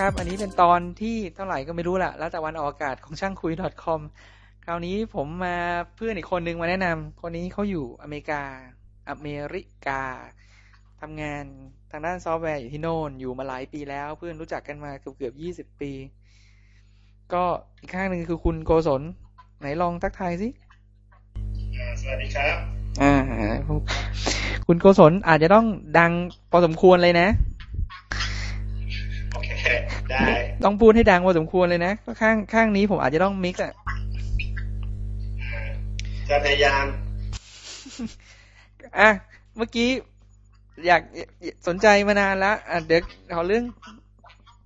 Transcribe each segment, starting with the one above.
วัสดีนะครับ อันนี้เป็นตอนที่เท่าไหร่ก็ไม่รู้ละแล้วแต่วันออกอากาศของช่างคุย .com คราวนี้ผมมาเพื่อนอีกคนนึงมาแนะนำคนนี้เขาอยู่อเมริกา อเมริกาทำงานทางด้านซอฟต์แวร์อยู่ที่โน่น อยู่มาหลายปีแล้ว เพื่อนรู้จักกันมาเกือบเกือบยี่สิบปี ก็อีกข้างหนึ่งคือคุณโกศล ไหนลองทักทายสิสวัสดีครับ อ่า คุณโกศลอาจจะต้องดังพอสมควรเลยนะโอเค ได้ต้องพูดให้ดังพอสมควรเลยนะก็ข้างข้างนี้ผมอาจจะต้องมิกซ์อะจะพยายามอะเมื่อกี้อยากสนใจมานานแล้วอะเดี๋ยวขอเรื่อง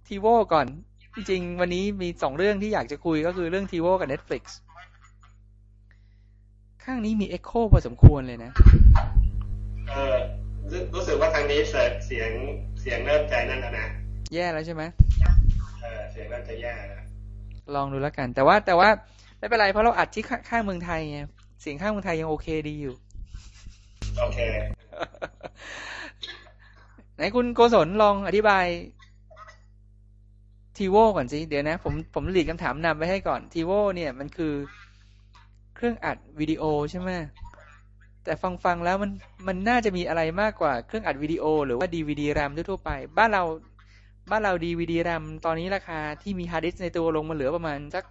ทีโวก่อนจริงๆวันนี้มีสองเรื่องที่อยากจะคุยก็คือเรื่องทีโวกับ Netflix ข้างนี้มี Echo พอสมควรเลยนะ เออรู้รู้สึกว่าทางนี้เสียงเสียงเสียงเริ่มใจนั่นแล้วนะ แย่แล้วใช่ไหมเออเสียงเริ่มจะแย่แล้วลองดูแล้วกัน แต่ว่าแต่ว่าไม่เป็นไรเพราะเราอัดที่ข้างข้างเมืองไทยไงเสียงข้างเมืองไทยยังโอเคดีอยู่โอเคไหนคุณโกศลลองอธิบายทีโวก่อนสิเดี๋ยวนะ ผมผมหลีกคำถามนำไปให้ก่อนทีโวเนี่ยมันคือเครื่องอัดวิดีโอใช่ไหมแต่ฟังฟังแล้วมันมันน่าจะมีอะไรมากกว่าเครื่องอัดวิดีโอ หรือว่า DVD-RAM ทั่วไป บ้านเรา บ้านเรา DVD-RAM ตอนนี้ราคาที่มีฮาร์ดดิสในตัวลงมาเหลือประมาณสัก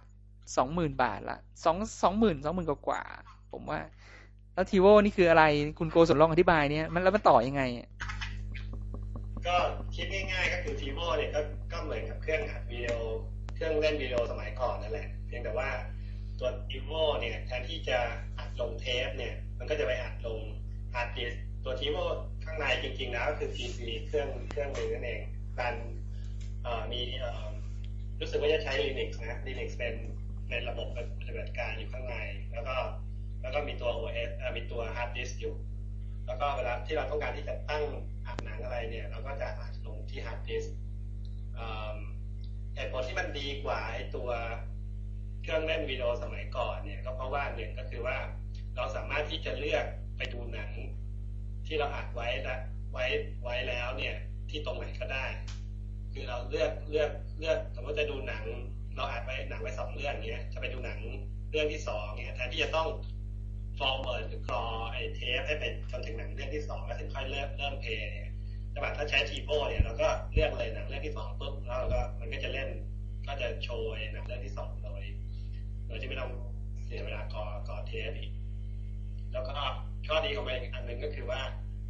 สองหมื่นบาทละสองสองหมื่นสองหมื่นกว่าผมว่า แล้ว TiVo นี่คืออะไรคุณโกศลลองอธิบายเนี่ยมันแล้วมันต่อยังไง ก็คิดง่ายๆก็คือ TiVo เนี่ยก็ก็เหมือนกับเครื่องอัดวิดีโอเครื่องเล่นวิดีโอสมัยก่อนนั่นแหละเพียงแต่ว่าตัว TiVo เนี่ยแทนที่จะอัดลงเทปเนี่ย มันก็จะไปอัดลงฮาร์ดดิสก์ตัว TiVo ข้างในจริงๆแล้วก็คือ PC เครื่องเครื่องหนึ่งนั่นเองการ มีรู้สึกว่าจะใช้ Linux นะ Linux เป็นเป็นระบบปฏิบัติการอยู่ข้างใน แล้วก็แล้วก็มีตัว OS มีตัวฮาร์ดดิสก์อยู่ แล้วก็เวลาที่เราต้องการที่จะตั้งอัดหนังอะไรเนี่ย เราก็จะอัดลงที่ฮาร์ดดิสก์เหตุผลที่มันดีกว่าไอ้ตัวเครื่องเล่นวิดีโอสมัยก่อนเนี่ย ก็เพราะว่าหนึ่งก็คือว่าเราสามารถที่จะเลือกไปดูหนังที่เราอัดไว้ละไว้ไว้แล้วเนี่ยที่ตรงไหนก็ได้ คือเราเลือกเลือกเลือกสมมติจะดูหนัง เราอัดไว้หนังไว้สองเรื่องเนี้ยจะไปดูหนังเรื่องที่สองเนี่ยแทนที่จะต้อง forward หรือกรอไอเทปให้ไปจนถึงหนังเรื่องที่สองแล้วถึงค่อยเริ่มเริ่มเพลย์เนี่ยแต่ถ้าใช้ทีโ o เนี่ยเราก็เลือกเลยหนังเรื่องที่สองปุ๊บแล้วเราก็มันก็จะเล่นก็จะโชว์หนังเรื่องที่สองโดยโดยที่ไม่ต้องเสียเวลากรอกรอเทปอีกแล้วก็ข้อดีของมันอีกอันหนึ่งก็คือว่า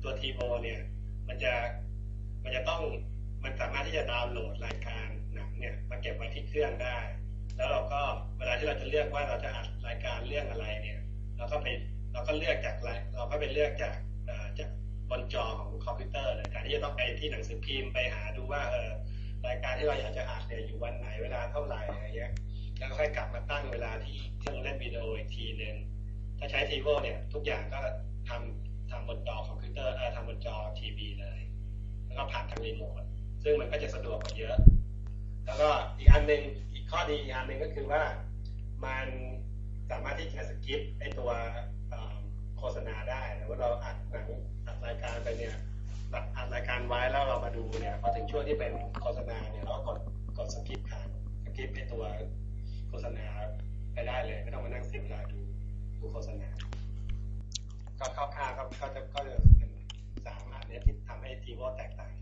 ตัวทีโ o เนี่ย มันจะมันจะต้อง มันสามารถที่จะดาวน์โหลดรายการหนังเนี่ยมาเก็บไว้ที่เครื่องได้ แล้วเราก็เวลาที่เราจะเลือกว่าเราจะอัดรายการเรื่องอะไรเนี่ย เราก็ไปเราก็เลือกจากเราก็ไปเลือกจากจากบนจอของคอมพิวเตอร์เลยการที่จะต้องไปที่หนังสือพิมพ์ไปหาดูว่าเออรายการที่เราอยากจะอัดเนี่ยอยู่วันไหนเวลาเท่าไหร่อะไรเงี้ยแล้วค่อยกลับมาตั้งเวลาที่เครื่องเล่นวิดีโออีกทีหนึ่งถ้าใช้ TiVo เนี่ยทุกอย่างก็ทำทำบนจอคอมพิวเตอร์เออทำบนจอทีวีเลย แล้วก็ผ่านทางรีโมท ซึ่งมันก็จะสะดวกกว่าเยอะ แล้วก็อีกอันหนึ่งอีกข้อดีอีกอันหนึ่งก็คือว่ามันสามารถที่จะ skip ไอตัวโฆษณาได้แต่ว่าเราอัดหนังอัดรายการไปเนี่ยอัดรายการไว้แล้วเรามาดูเนี่ยพอถึงช่วงที่เป็นโฆษณาเนี่ยเรากดกด skip ผ่าน skip ไอตัวโฆษณาไปได้เลยไม่ต้องมานั่งเสียเวลาดูดูโฆษณาก็คร่าวๆก็จะก็จะเป็นสามอันนี้ที่ทำให้ TiVo แตกต่าง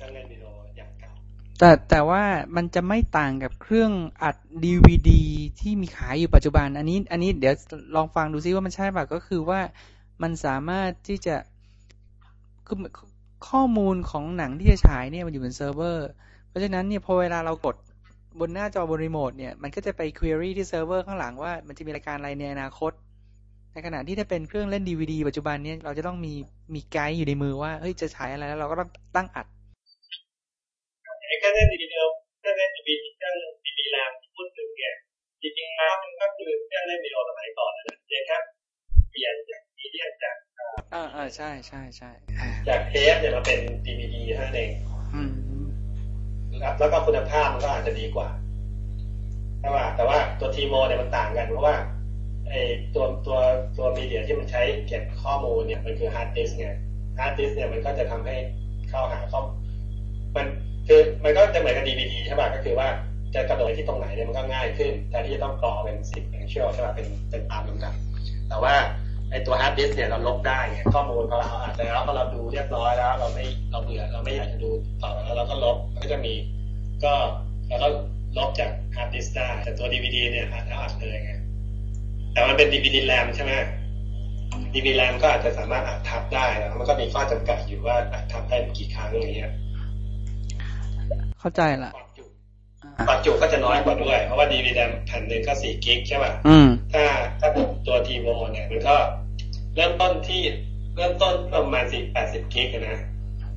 กับไอตัวเล่นวิดีโออย่างเก่าแต่แต่ว่ามันจะไม่ต่างกับเครื่องอัดดีวดีที่มีขายอยู่ปัจจุบัน อันนี้ อันนี้เดี๋ยวลองฟังดูซิว่ามันใช่ป่ะก็คือว่ามันสามารถที่จะคือข้อมูลของหนังที่จะฉายเนี่ยมันอยู่บนเซิร์ฟเวอร์ เพราะฉะนั้นเนี่ยพอเวลาเรากดบนหน้าจอบนรีโมทเนี่ยมันก็จะไป query ที่เซิร์ฟเวอร์ข้างหลังว่ามันจะมีรายการอะไรในอนาคต ในขณะที่ถ้าเป็นเครื่องเล่นดีวดีปัจจุบันเนี่ยเราจะต้องมีมีไกด์อยู่ในมือว่าเฮ้ยจะฉายอะไรแล้วเราก็ต้องตั้งอัด เครื่องเล่นดีเดียวเครื่องเล่นดีวีเครื่องดีวีแรมที่พูดถึงเนี่ยจริงๆแล้วมันก็คือเครื่องเล่นวิดีโอสมัยก่อนนะเพียงแค่เปลี่ยนจากมีเดียจากอ่าอ่าใช่ใช่ใช่จากเทปเนี่ยมาเป็นดีวีดีเท่านั้นเองอืมแล้วก็คุณภาพมันก็อาจจะดีกว่าแต่ว่า แต่ว่าตัวทีโมเนี่ยมันต่างกันเพราะว่าไอตัวตัวตัว media ที่มันใช้เก็บข้อมูลเนี่ยมันคือฮาร์ดดิสก์ไงฮาร์ดดิสก์เนี่ยมันก็จะทำให้เข้าหาข้อ คือมันก็จะเหมือนกับ DVD ใช่ป่ะก็คือว่าจะกระโดดที่ตรงไหนเนี่ยมันก็ง่ายขึ้นแต่ที่จะต้องต่อเป็นสิบเป็นเชื่อใช่ป่ะเป็นเป็นตามลำดับแต่ว่าไอตัวฮาร์ดดิสก์เนี่ยเราลบได้ไงข้อมูลของเราอาจจะแล้วพอเราดูเรียบร้อยแล้ว เราไม่เราเบื่อเราไม่อยากจะดูต่อแล้วเราก็ลบก็จะมีก็เราก็ลบจากฮาร์ดดิสก์ได้แต่ตัว DVD เนี่ยอาจจะอัดเลยไงแต่มันเป็น DVD RAM ใช่ไหม DVD แรมก็อาจจะสามารถอัดทับได้แล้วมันก็มีข้อจำกัดอยู่ว่าอัดทับได้กี่ครั้งอย่างเงี้ย เข้าใจละความจุความจุก็จะน้อยกว่าด้วย เพราะว่า DVD แรมแผ่นหนึ่งก็สี่กิกใช่ป่ะอืมถ้าถ้าตัว TiVo เนี่ยมันก็เริ่มต้นที่เริ่มต้นประมาณสี่แปดสิบ gig นะ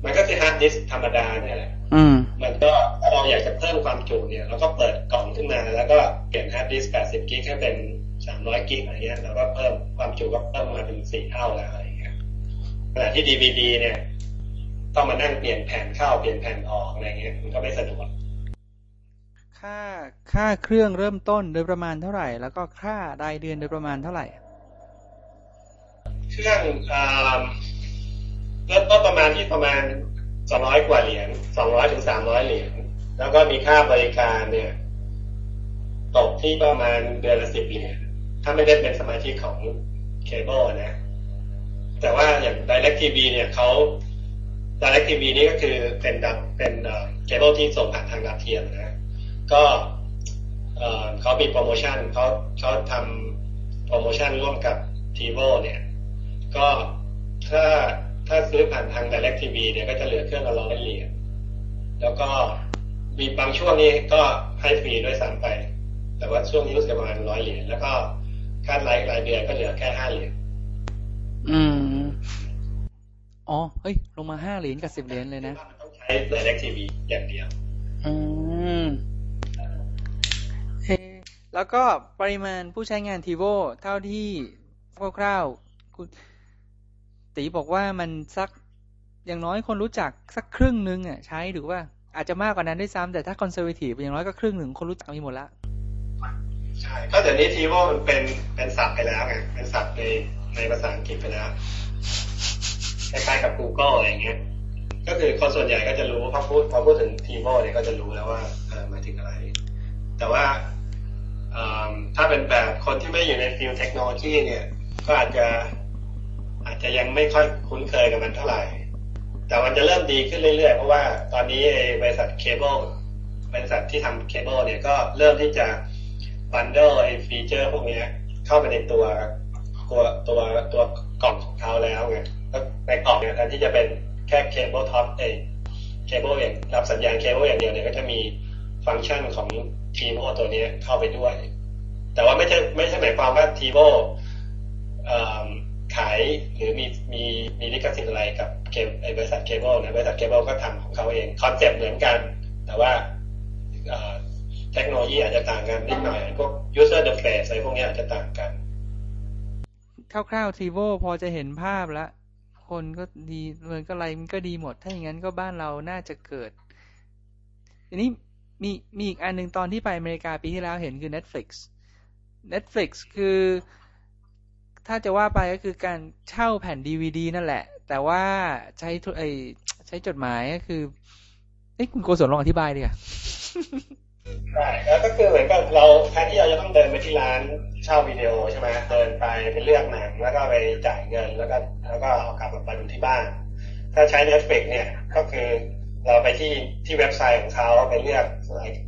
มันก็คือฮาร์ดดิสก์ธรรมดาเนี่ยแหละอืมมันก็ถ้าเราอยากจะเพิ่มความจุเนี่ยเราก็เปิดกล่องขึ้นมา แล้วก็เปลี่ยนฮาร์ดดิสก์แปดสิบ gig ให้เป็นสามร้อย gig อะไรเงี้ยแล้วก็เพิ่มความจุก็เพิ่มมาเป็นสี่เท่าแล้วอะไรเงี้ยขณะที่ดีวดีเนี่ย ต้องมานั่งเปลี่ยนแผ่นเข้าเปลี่ยนแผ่นออกอะไรเงี้ยมันก็ไม่สะดวก ค่าค่าเครื่องเริ่มต้นโดยประมาณเท่าไหร่ แล้วก็ค่ารายเดือนโดยประมาณเท่าไหร่ เครื่องอ่าเริ่มต้นประมาณที่ประมาณสองร้อยกว่าเหรียญสองร้อยถึงสามร้อยเหรียญแล้วก็มีค่าบริการเนี่ย ตกที่ประมาณเดือนละสิบเหรียญถ้าไม่ได้เป็นสมาชิกของเคเบิลนะแต่ว่าอย่าง Direct TV เนี่ยเขา Direct TV นี่ก็คือเป็นดับเป็นเคเบิลที่ส่งผ่านทางดาวเทียมนะ ก็เขามีโปรโมชั่นเขาเขาทำโปรโมชั่นร่วมกับ t ี v o เนี่ย ก็ถ้าถ้าซื้อผ่านทาง Direct TV เนี่ยก็จะเหลือเครื่องละร้อยเหรียญแล้วก็มีบางช่วงนี้ก็ให้ฟรีด้วยซ้ำไป แต่ว่าช่วงนี้รู้สึกประมาณร้อยเหรียญแล้วก็ค่าไลฟ์รายเดือนก็เหลือแค่ห้าเหรียญอืม อ๋อ เฮ้ย ลงมาห้าเหรียญกับสิบเหรียญเลยนะต้องใช้ Direct TV อย่างเดียว อืมเอะแล้วก็ปริมาณผู้ใช้งาน TiVo เท่าที่คร่าวๆคุณตีบอกว่ามันสักอย่างน้อยคนรู้จักสักครึ่งนึงอะใช้หรือว่าอาจจะมากกว่านั้นด้วยซ้ำแต่ถ้า conservative อย่างน้อยก็ครึ่งหนึ่งคนรู้จักมีหมดละใช่ก็เดี๋ยวนี้ TiVo มันเป็นเป็นศัพท์ไปแล้วไงเป็นศัพท์ในในภาษาอังกฤษไปแล้ว คล้ายๆกับ Google อะไรเงี้ย ก็คือคนส่วนใหญ่ก็จะรู้พอพูดพอพูดถึง TiVo เนี่ยก็จะรู้แล้วว่าหมายถึงอะไร แต่ว่าถ้าเป็นแบบคนที่ไม่อยู่ใน field เทคโนโลยีเนี่ย ก็อาจจะอาจจะยังไม่ค่อยคุ้นเคยกับมันเท่าไหร่ แต่มันจะเริ่มดีขึ้นเรื่อยๆ เพราะว่าตอนนี้ไอ้บริษัทเคเบิลบริษัทที่ทำเคเบิลเนี่ยก็เริ่มที่จะ bundle ไอ้ feature พวกนี้เข้าไปในตัวตัวตัวตัวกล่องของเขาแล้วไง ในกล่องเนี่ยแทนที่จะเป็นแค่เคเบิลท็อปเองเคเบิลเองรับสัญญาณเคเบิลอย่างเดียวเนี่ยก็จะมีฟังก์ชันของทีโ o ตัวนี้เข้าไปด้วย แต่ว่าไม่ใช่ไม่ใช่หมายความว่าทีโ o ขายหรือมีมีมีลิขสิทธิ์อะไรกับเคไอบริษัทเคเบิลนะบริษัทเคเบิลก็ทำของเขาเอง concept เหมือนกัน แต่ว่าเอ่อเทคโนโลยีอาจจะต่างกันนิดหน่อยพวก user interface อะไรพวกนี้อาจจะต่างกัน คร่าวๆทีโวพอจะเห็นภาพแล้ว คนก็ดีเมือนก็อะไรมันก็ดีหมด ถ้าอย่างนั้นก็บ้านเราน่าจะเกิดทีนี้มีมีอีกอันหนึ่งตอนที่ไปอเมริกาปีที่แล้วเห็นคือ Netflix Netflix คือถ้าจะว่าไปก็คือการเช่าแผ่นดีวดีนั่นแหละ แต่ว่าใช้ไอใช้จดหมายก็คือเอ้คุณโกศลลองอธิบายดิค่ะ ใช่แล้วก็คือเหมือนกับเราแทนที่เราจะต้องเดินไปที่ร้านเช่าวิดีโอใช่ไหมเดินไปไปเลือกหนังแล้วก็ไปจ่ายเงินแล้วก็แล้วก็เอากลับมาดูที่บ้าน ถ้าใช้ Netflix เนี่ยก็คือเราไปที่ที่เว็บไซต์ของเขาไปเลือก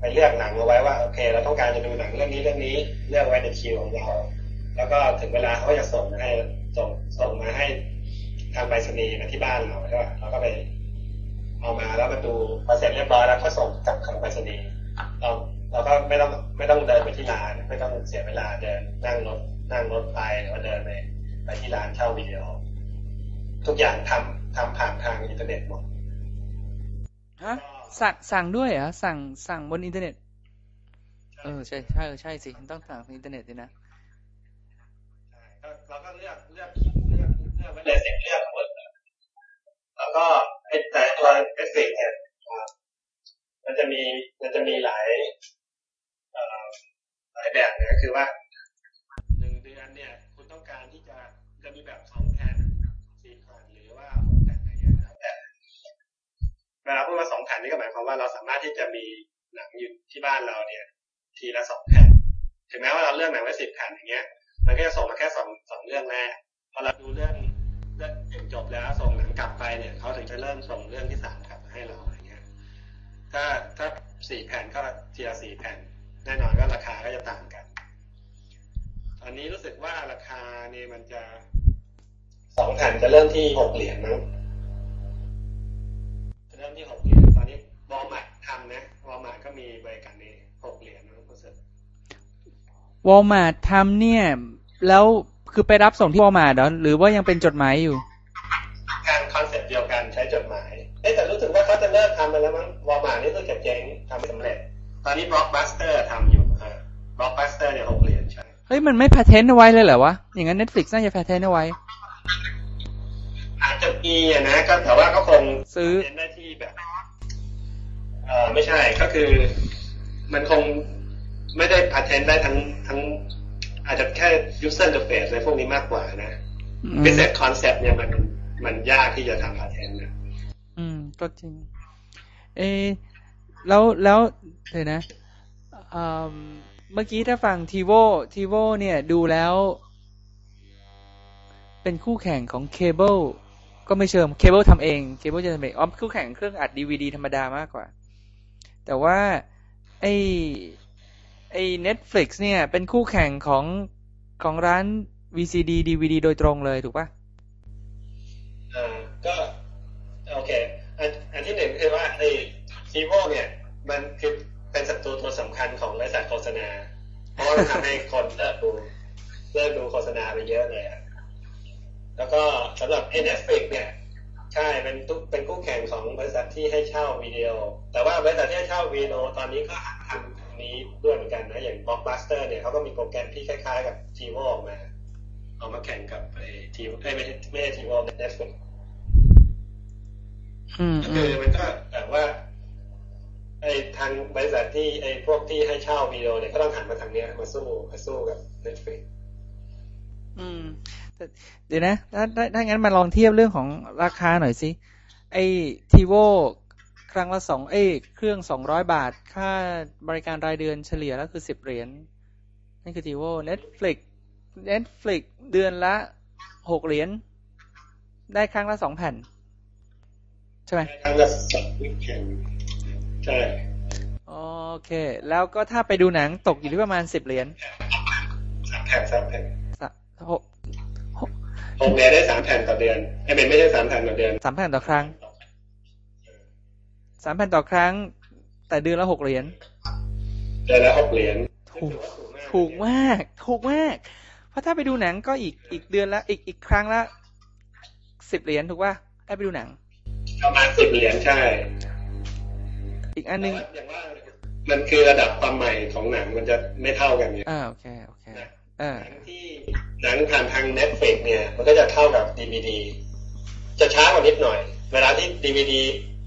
ไปเลือกหนังเอาไว้ว่าโอเค เราต้องการจะดูหนังเรื่องนี้เรื่องนี้เลือกไว้ในคิวของเรา แล้วก็ถึงเวลาเขาจะส่งมาให้ส่งส่งมาให้ทางไปรษณีย์มาที่บ้านเราใช่ป่ะเราก็ไปเอามาแล้วมาดูพอเสร็จเรียบร้อยแล้วก็ส่งกลับทางไปรษณีย์ เราเราก็ไม่ต้องไม่ต้องเดินไปที่ร้าน ไม่ต้องเสียเวลาเดินนั่งรถนั่งรถไปหรือว่าเดินไปไปที่ร้านเช่าวิดีโอ ทุกอย่างทำทำผ่านทางอินเทอร์เน็ตหมดฮะสั่งสั่งด้วยเหรอสั่งสั่งบนอินเทอร์เน็ต เออใช่ใช่ใช่สิต้องสั่งทางอินเทอร์เน็ตดินะ มันจะมีมันจะมีหลายเอ่อหลายแบบเนี่ยก็คือว่าหนึ่งเดือนเนี่ย คุณต้องการที่จะจะมีแบบสองแผ่นสี่แผ่นหรือว่าหกแผ่นอะไรเงี้ยแล้วแต่เวลาพูดว่าสองแผ่นนี่ก็หมายความว่าเราสามารถที่จะมีหนังอยู่ที่บ้านเราเนี่ย ทีละสองแผ่นถึงแม้ว่าเราเลือกหนังไว้สิบแผ่นอย่างเงี้ย มันก็จะส่งมาแค่สองสองเรื่องแรกพอเราดูเรื่องเรื่องจบแล้วส่งหนังกลับไปเนี่ยเขาถึงจะเริ่มส่งเรื่องที่สามกลับมาให้เราอย่างเงี้ย ถ้าถ้าสี่แผ่นก็ทีละสี่แผ่น แน่นอนก็ราคาก็จะต่างกัน ตอนนี้รู้สึกว่าราคานี่มันจะสองแผ่นจะเริ่มที่หกเหรียญมั้งจะเริ่มที่หกเหรียญตอนนี้วอลมาร์ททำนะวอลมาร์ทก็มีบริการนี้หกเหรียญนะรู้สึกวอลมาร์ททำเนี่ย แล้วคือไปรับส่งที่วอลมาร์ทเหรอหรือว่ายังเป็นจดหมายอยู่ เขาจะเลิกทำไปแล้วมั้งวอลมาร์ทนี่รู้สึกเจ๊งทำไม่สำเร็จ ตอนนี้บล็อกบัสเตอร์ทำอยู่ฮะบล็อกบัสเตอร์เนี่ยหกเหรียญใช่เฮ้ย มันไม่ patent เอาไว้เลยเหรอวะ อย่างนั้น Netflix น่าจะ patent เอาไว้ อาจจะมีอะนะก็แต่ว่าก็คงซื้อเน้นได้ที่แบบเออไม่ใช่ก็คือ มันคงไม่ได้ patent ได้ทั้งทั้ง อาจจะแค่ user interface อะไรพวกนี้มากกว่านะอืม business concept เนี่ยมันมันยากที่จะทำ patent นะอืม ก็จริง เอ แล้วแล้วเดี๋ยวนะอืมเมื่อกี้ถ้าฟังทีโวทีโวเนี่ยดูแล้ว เป็นคู่แข่งของเคเบิลก็ไม่เชิงเคเบิลทำเองเคเบิลจะทำเองอ๋อคู่แข่งเครื่องอัดดีวีดีธรรมดามากกว่า แต่ว่าไอไอ Netflix เนี่ย เป็นคู่แข่งของของร้าน VCD DVD โดยตรงเลยถูกปะอ่าก็ โอเค อันอันที่หนึ่งคือว่าไอ้ซีโวเนี่ยมันคือเป็นศัตรูตัวสำคัญของบริษัทโฆษณา เพราะมันทำให้คนเลิกดูเลิกดูโฆษณาไปเยอะเลยอะแล้วก็สำหรับ Netflix เนี่ยใช่เป็นตุ๊กเป็นคู่แข่งของบริษัทที่ให้เช่าวิดีโอ แต่ว่าบริษัทที่ให้เช่าวิดีโอตอนนี้ก็ทำตรงนี้ด้วยเหมือนกันนะ อย่าง Blockbuster เนี่ยเขาก็มีโปรแกรมที่คล้ายๆ กับ TiVo ออกมา เอามาแข่งกับไอ้ทีเอ้ไม่ใช่ไม่ใช่ TiVo Netflix อืมก็ อืคือมมันก็แบบว่าไอ้ทางบริษัทที่ไอ้พวกที่ให้เช่าวิดีโอเนี่ยก็ต้องหันมาทางเนี้ยมาสู้มาสู้กับ Netflix อืมแต่เดี๋ยวนะถ้าถ้าถ้างั้นมาลองเทียบเรื่องของราคาหน่อยสิไอ้ทีโวครั้งละสองเอ้ยเครื่องสองร้อยบาท ค่าบริการรายเดือนเฉลี่ยแล้วคือสิบเหรียญนี่คือทีโว Netflix Netflix เดือนละหกเหรียญได้ครั้งละสองแผ่น ใช่ไหมทางละสองแข่งใช่โอเค แล้วก็ถ้าไปดูหนังตกอยู่ที่ประมาณสิบเหรียญสามแผ่นสามแผ่นสะหกหกเนี่ยได้สามแผ่นต่อเดือนไอ้เป็นไม่ใช่สามแผ่นต่อเดือนสามแผ่นต่อครั้งสามแผ่นต่อครั้ง แต่เดือนละหกเหรียญเดือนละหกเหรียญถูกถูกมาก ถูกมาก เพราะถ้าไปดูหนังก็อีกอีกเดือนละอีกอีกครั้งละสิบเหรียญถูกป่ะได้ไปดูหนัง ประมาณสิบเหรียญใช่ อีกอันนึงอย่างว่ามันคือระดับความใหม่ของหนังมันจะไม่เท่ากันเนี่ยอ่าโอเคโอเคอ่าหนังที่หนังผ่านทาง Netflix เนี่ย มันก็จะเท่ากับ DVD จะช้ากว่านิดหน่อย เวลาที่ DVD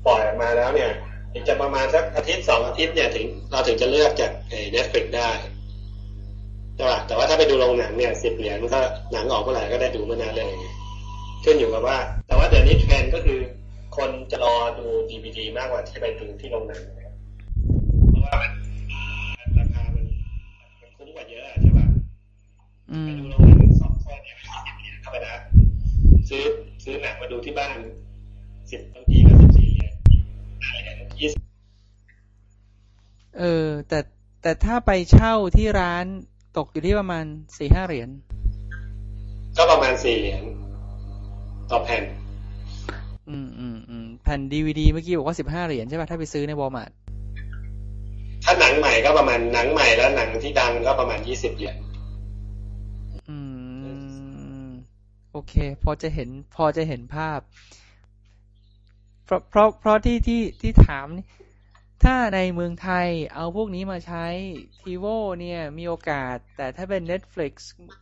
ปล่อยออกมาแล้วเนี่ยอีกจะประมาณสักอาทิตย์สองอาทิตย์เนี่ยถึงเราถึงจะเลือกจากไอ้ Netflix ได้ใช่ป่ะแต่ว่าถ้าไปดูโรงหนังเนี่ยสิบเหรียญมันก็หนังออกเมื่อไหร่ก็ได้ดูเมื่อนั้นเลย ขึ้นอยู่กับว่า แต่ว่าเดี๋ยวนี้เทรนด์ก็คือ คนจะรอดู DVD มากกว่าที่ไปดูที่โรงหนังนะครับเพราะว่ามันราคามันมันคุ้มกว่าเยอะอะใช่ป่ะอืไปมดูโรงหนังสองคนเนี่ยไม่สิบเหรียญเข้าไปนะซื้อซื้อหนังมาดูที่บ้านสิบบางทีก็สิบสี่เหรียญยี่สิบเออ แต่แต่ถ้าไปเช่าที่ร้านตกอยู่ที่ประมาณสี่ห้าเหรียญก็ประมาณสี่เหรียญต่อแผ่น อืมอืมอืมแผ่นดีวดีเมื่อกี้บอกว่าสิบห้าเหรียญใช่ป่ะถ้าไปซื้อในวอลมาร์ทถ้าหนังใหม่ก็ประมาณหนังใหม่แล้วหนังที่ดังก็ประมาณยี่สิบเหรียญอืม โอเค พอจะเห็นพอจะเห็นภาพ เพราะเพราะเพราะที่ที่ที่ถามนี่ ถ้าในเมืองไทยเอาพวกนี้มาใช้ทีโวเนี่ยมีโอกาส แต่ถ้าเป็น Netflix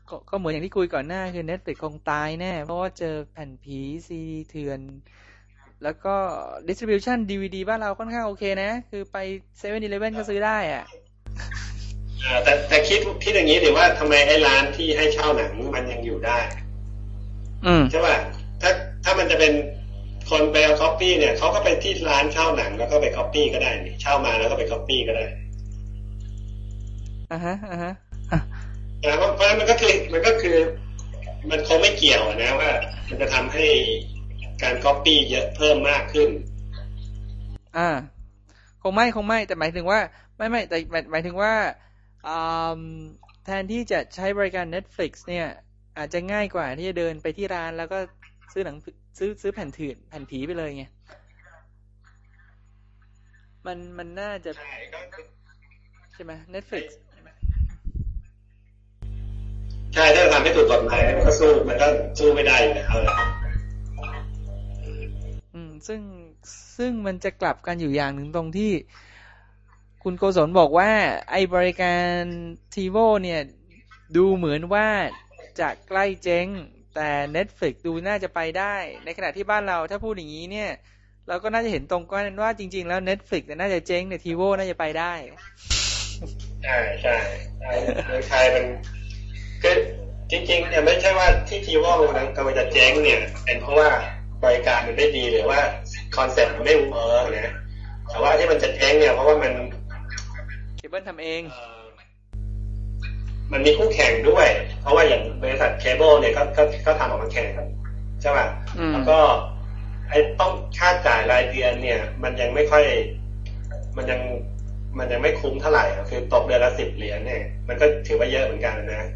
ก็ก็เหมือนอย่างที่คุยก่อนหน้าคือ Netflix คงตายแน่ เพราะว่าเจอแผ่นผีซีดีเถื่อน แล้วก็ distribution DVD บ้านเราค่อนข้างโอเคนะ คือไป7 e เ e ่ e อก็ซื้อได้อะอ่าแต่แต่คิดคิดอย่างนี้ถือว่าทำไมไอ้ร้านที่ให้เช่าหนังมันยังอยู่ได้อืมใช่ป่ะถ้าถ้ามันจะเป็น คนไปเอาคัปปี้เนี่ยเขาก็ไปที่ร้านเช่าหนังแล้วก็ไปคัปปี้ก็ได้นี่เช่ามาแล้วก็ไปคัปปี้ก็ได้อ่าฮะอ่าฮะนะเพราะเพราะฉะนั้นมันก็คือมันก็คือ มันคงไม่เกี่ยวอะนะว่า มันจะทำให้การคัปปี้เยอะเพิ่มมากขึ้น อ่า คงไม่คงไม่ แต่หมายถึงว่า ไม่ไม่แต่หมายหมายถึงว่าอ่าแทนที่จะใช้บริการ Netflix เนี่ย อาจจะง่ายกว่าที่จะเดินไปที่ร้านแล้วก็ซื้อหนัง ซื้อซื้อแผ่นถืนแผ่นผีไปเลยไงมันมันน่าจะใช่ก็คือใช่ไหม Netflix ใช่ถ้าทำให้ถูกกฎหมายมันก็สู้มันก็สู้ไม่ได้อยู่แล้วแหละอืมซึ่งซึ่งมันจะกลับกันอยู่อย่างหนึ่งตรงที่ คุณโกศลบอกว่า ไอ้บริการทีโวเนี่ย ดูเหมือนว่าจะใกล้เจ๊ง แต่ Netflix ดูน่าจะไปได้ ในขณะที่บ้านเราถ้าพูดอย่างนี้เนี่ย เราก็น่าจะเห็นตรงกันว่าจริง ๆ แล้ว Netflix เนี่ยน่าจะเจ๊งแต่ทีโวน่าจะไปได้ใช่ใช่เมืองไทยมันคือจริงๆเนี่ยไม่ใช่ว่าที่ TiVo มันกำลังจะเจ๊งเนี่ย เป็นเพราะว่าบริการมันไม่ดีหรือว่า concept มันไม่ work นะแต่ว่าที่มันจะเจ๊งเนี่ยเพราะว่ามันเคเบิลทำเองเมันมีคู่แข่งด้วย เพราะว่าอย่างบริษัทเคเบิลเนี่ยก็ก็ก็ทำออกมาแข่งกันใช่ป่ะอืมแล้วก็ไอ้ต้องค่าจ่ายรายเดือนเนี่ย มันยังไม่ค่อย มันยังมันยังไม่คุ้มเท่าไหร่อะคือตกเดือนละสิบเหรียญเนี่ย มันก็ถือว่าเยอะเหมือนกันนะ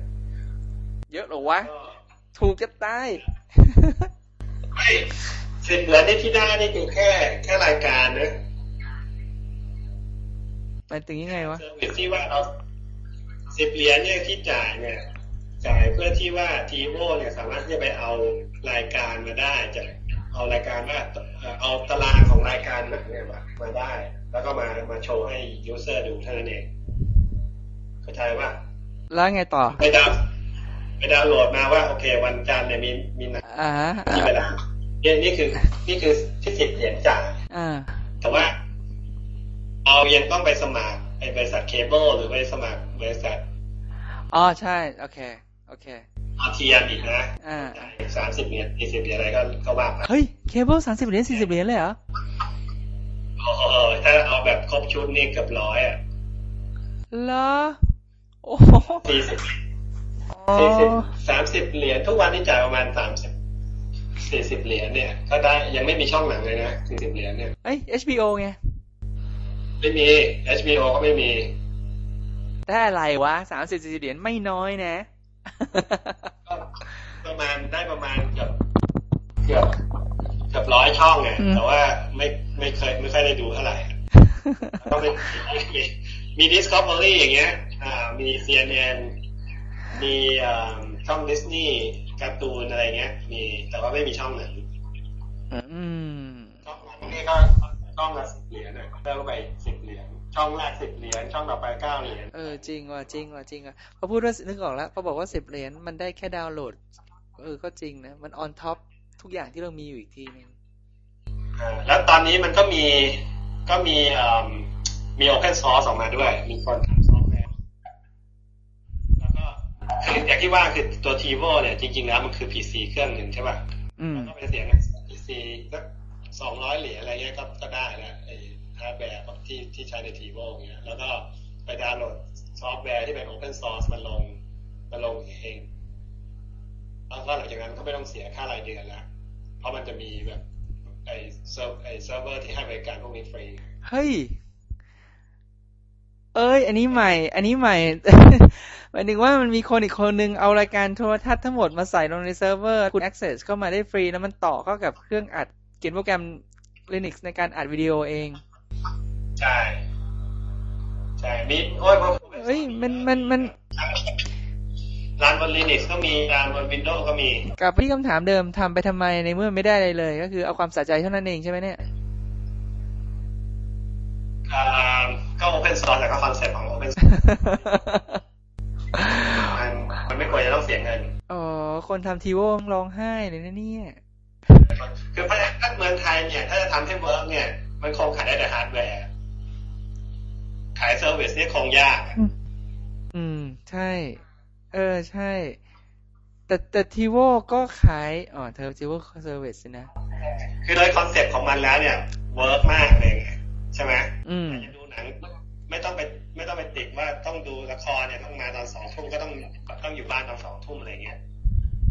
เยอะเหรอวะถูกจะตายไม่สิบเหรียญนี่ที่ได้นี่คือแค่แค่รายการนะหมายถึงยังไงวะ service ที่ว่าเรา สิบเหรียญเนี่ยที่จ่ายเนี่ยจ่ายเพื่อที่ว่า TiVo เนี่ยสามารถที่จะไปเอารายการมาได้จากเอารายการว่าเอ่อเอาตารางของรายการหนังเนี่ยมามาได้ แล้วก็มามาโชว์ให้ user ดูเท่านั้นเองเข้าใจป่ะแล้วไงต่อไป down ไปดาวน์โหลดมาว่าโอเค วันจันทร์เนี่ยมีมีหนังอ่าฮะที่เวลาเนี่ยนี่คือ นี่คือที่สิบเหรียญจ่ายอ่าแต่ว่าเรายังต้องไปสมัครไอ้บริษัทเคเบิลหรือไปสมัครบริษัท อ๋อใช่ โอเค โอเคอาเทียนอีกนะอ่าสามสิบเหรียญสี่สิบเหรียญอะไรก็ก็ว่าไปเฮ้ย เคเบิลสามสิบเหรียญสี่สิบเหรียญเลยเหรอโอ้โหถ้าเอาแบบครบชุดนี่เกือบร้อยอะเหรอโอ้โหสี่สิบอ๋อสี่สิบสามสิบเหรียญทุกวันนี่จ่ายประมาณสามสิบสี่สิบเหรียญเนี่ยก็ได้ยังไม่มีช่องหนังเลยนะสี่สิบเหรียญเนี่ยเอ้ย HBO ไง ไม่มี HBO ก็ไม่มี ได้อะไรวะสามสิบสี่สิบเหรียญไม่น้อยนะก็ประมาณได้ประมาณเกือบเกือบเกือบร้อยช่องไงอืมแต่ว่าไม่ไม่เคยไม่ค่อยได้ดูเท่าไหร่ก็ไม่มีมี Discovery อย่างเงี้ย อ่า มี CNN มีอ่าช่องดิสนีย์การ์ตูนอะไรเงี้ย มีแต่ว่าไม่มีช่องหนังอืมช่องหนังนี่ก็ช่องละสิบเหรียญอะเริ่มไปสิบเหรียญ ช่องแรกสิบเหรียญช่องต่อไปเก้าเหรียญเออจริงว่ะจริงว่ะจริงว่ะพอพูดว่านึกออกแล้วพอบอกว่าสิบเหรียญมันได้แค่ดาวน์โหลด เออก็จริงนะมัน on top ทุกอย่างที่เรามีอยู่อีกทีนึงอ่าแล้วตอนนี้มันก็มีก็มีอ่ามี Open Source ออกมาด้วย มีคนทำซอฟต์แวร์แล้วก็คืออย่างที่ว่าคือตัว TiVo เนี่ยจริง ๆ แล้วมันคือ PC เครื่องหนึ่งใช่ป่ะอืมก็ไปเสียเงิน PC สักสองร้อยเหรียญอะไรเงี้ยก็ก็ได้แแล้วไอ้ ฮาร์ดแวร์ที่ที่ใช้ใน TiVo เงี้ย แล้วก็ไปดาวน์โหลดซอฟต์แวร์ที่เป็น Open Source มาลงมาลงเองแล้วก็หลังจากนั้นก็ไม่ต้องเสียค่ารายเดือนล้วเพราะมันจะมีแบบไอ้เซิร์ฟไอ้เซิร์ฟเวอร์ที่ให้บริการพวกนี้ฟรี เฮ้ย เอ้ย อันนี้ใหม่ อันนี้ใหม่ หมายถึงว่ามันมีคนอีกคนนึงเอารายการโทรทัศน์ทั้งหมดมาใส่ลงในเซิร์ฟเวอร์ คุณ access เข้ามาได้ฟรี แล้วมันต่อเข้ากับเครื่องอัด เขียนโปรแกรม Linux ในการอัดวิดีโอเอง ใช่ใช่มีโอ้ยเฮ้ยมันมันมันรันบน Linux ก็มีรันบน Windows ก็มี กลับไปที่คำถามเดิมทำไปทำไมในเมื่อไม่ได้อะไรเลย ก็คือเอาความสะใจเท่านั้นเองใช่ไหมเนี่ยอ่าก็ Open Source แต่ก็ concept ของ Open Source มันมันไม่ควรจะต้องเสียเงิน อ๋อ คนทำ TiVo ร้องไห้เลยนะเนี่ย คือถ้าเมืองไทยเนี่ย ถ้าจะทำให้ work เนี่ย มันคงขายได้แต่ฮาร์ดแวร์ ขาย service เนี่ยคงยาก อืม ใช่ เออ ใช่ แต่แต่ TiVo ก็ขาย อ๋อ เธอทีโวเซอร์วิสนะ คือโดย concept ของมันแล้วเนี่ย work มากเลยใช่ไหมอืมจะดูหนังไม่ต้องไปไม่ต้องไปติดว่าต้องดูละครเนี่ยต้องมาตอนสองทุ่มก็ต้องต้องอยู่บ้านตอนสองทุ่มอะไรเงี้ย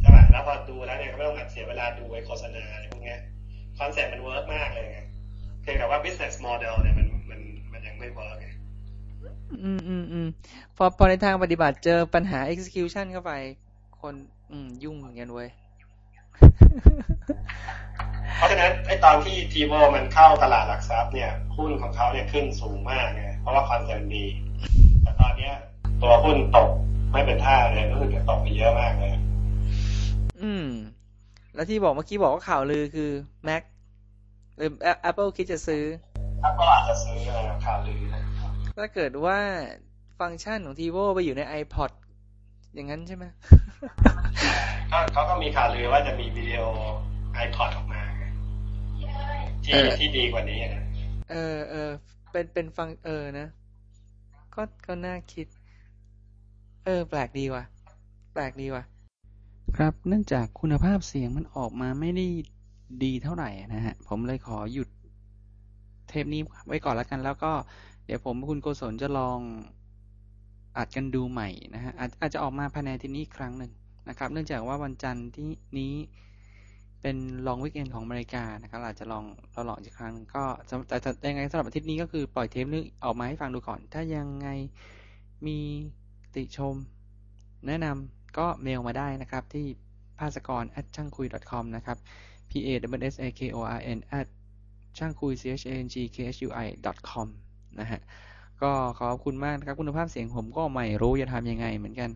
ใช่ป่ะแล้วพอดูแล้วเนี่ยก็ไม่ต้องแบบเสียเวลาดูไอ้โฆษณาอะไรพวกเนี้ย concept มัน work มากเลยไงเพียงแต่ว่า business model เนี่ยมันมันมันยังไม่ work ไง อืมอืมอืมพอพอในทางปฏิบัติเจอปัญหา execution เข้าไป คนอืมยุ่งเหมือนกันเว้ยเพราะฉะนั้นไอ้ตอนที่ TiVo มันเข้าตลาดหลักทรัพย์เนี่ยหุ้นของเขาเนี่ยขึ้นสูงมากไงเพราะว่าคอนเซ็ปต์ดีแต่ตอนเนี้ย ตัวหุ้นตกไม่เป็นท่าเลยรู้สึกจะตกไปเยอะมากเลยอืม แล้วที่บอกเมื่อกี้บอกว่าข่าวลือคือ Mac หรือ Apple คิดจะซื้อถ้าก็อาจจะซื้ออะไรข่าวลือนะครับ ถ้าเกิดว่าฟังก์ชันของ TiVo ไปอยู่ใน iPod อย่างนั้นใช่ไหมก็เขาก็มีข่าวลือว่าจะมีวิดีโอ iPod ออกมาไงที่เออที่ดีกว่านี้นะเออเออเป็นเป็นฟังเออนะ ก็ก็น่าคิด เออ แปลกดีว่ะ แปลกดีว่ะ ครับเนื่องจากคุณภาพเสียงมันออกมาไม่ได้ดีเท่าไหร่นะฮะ ผมเลยขอหยุดเทปนี้ไว้ก่อนแล้วกัน แล้วก็เดี๋ยวผมกับคุณโกศลจะลองอัดกันดูใหม่นะฮะอาจอาจจะออกมาภายในที่นี้ครั้งหนึ่งนะครับ เนื่องจากว่าวันจันทร์ที่นี้เป็นลองวิกเอนของอเมริกานะครับอาจจะลองเราลองอีกครั้งหนึ่งก็แต่แต่ยังไงสำหรับอาทิตย์นี้ก็คือปล่อยเทปนี้ออกมาให้ฟังดูก่อน ถ้ายังไงมีติชม แนะนำก็เมลมาได้นะครับ ที่ภาสกร at ช่างคุย .com นะครับ p a w s a k o r n at ช่างคุย c h a n g k h u i com นะฮะก็ขอบคุณมากนะครับคุณภาพเสียงผมก็ไม่รู้จะทำยังไงเหมือนกัน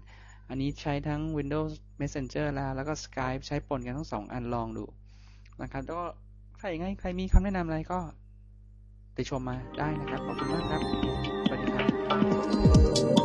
อันนี้ใช้ทั้ง Windows Messenger แล้ว แล้วก็ Skype ใช้ปนกันทั้งสองอันลองดูนะครับแล้วก็ใครยังไงใครมีคำแนะนำอะไรก็ติชมมาได้นะครับ ขอบคุณมากครับ สวัสดีครับ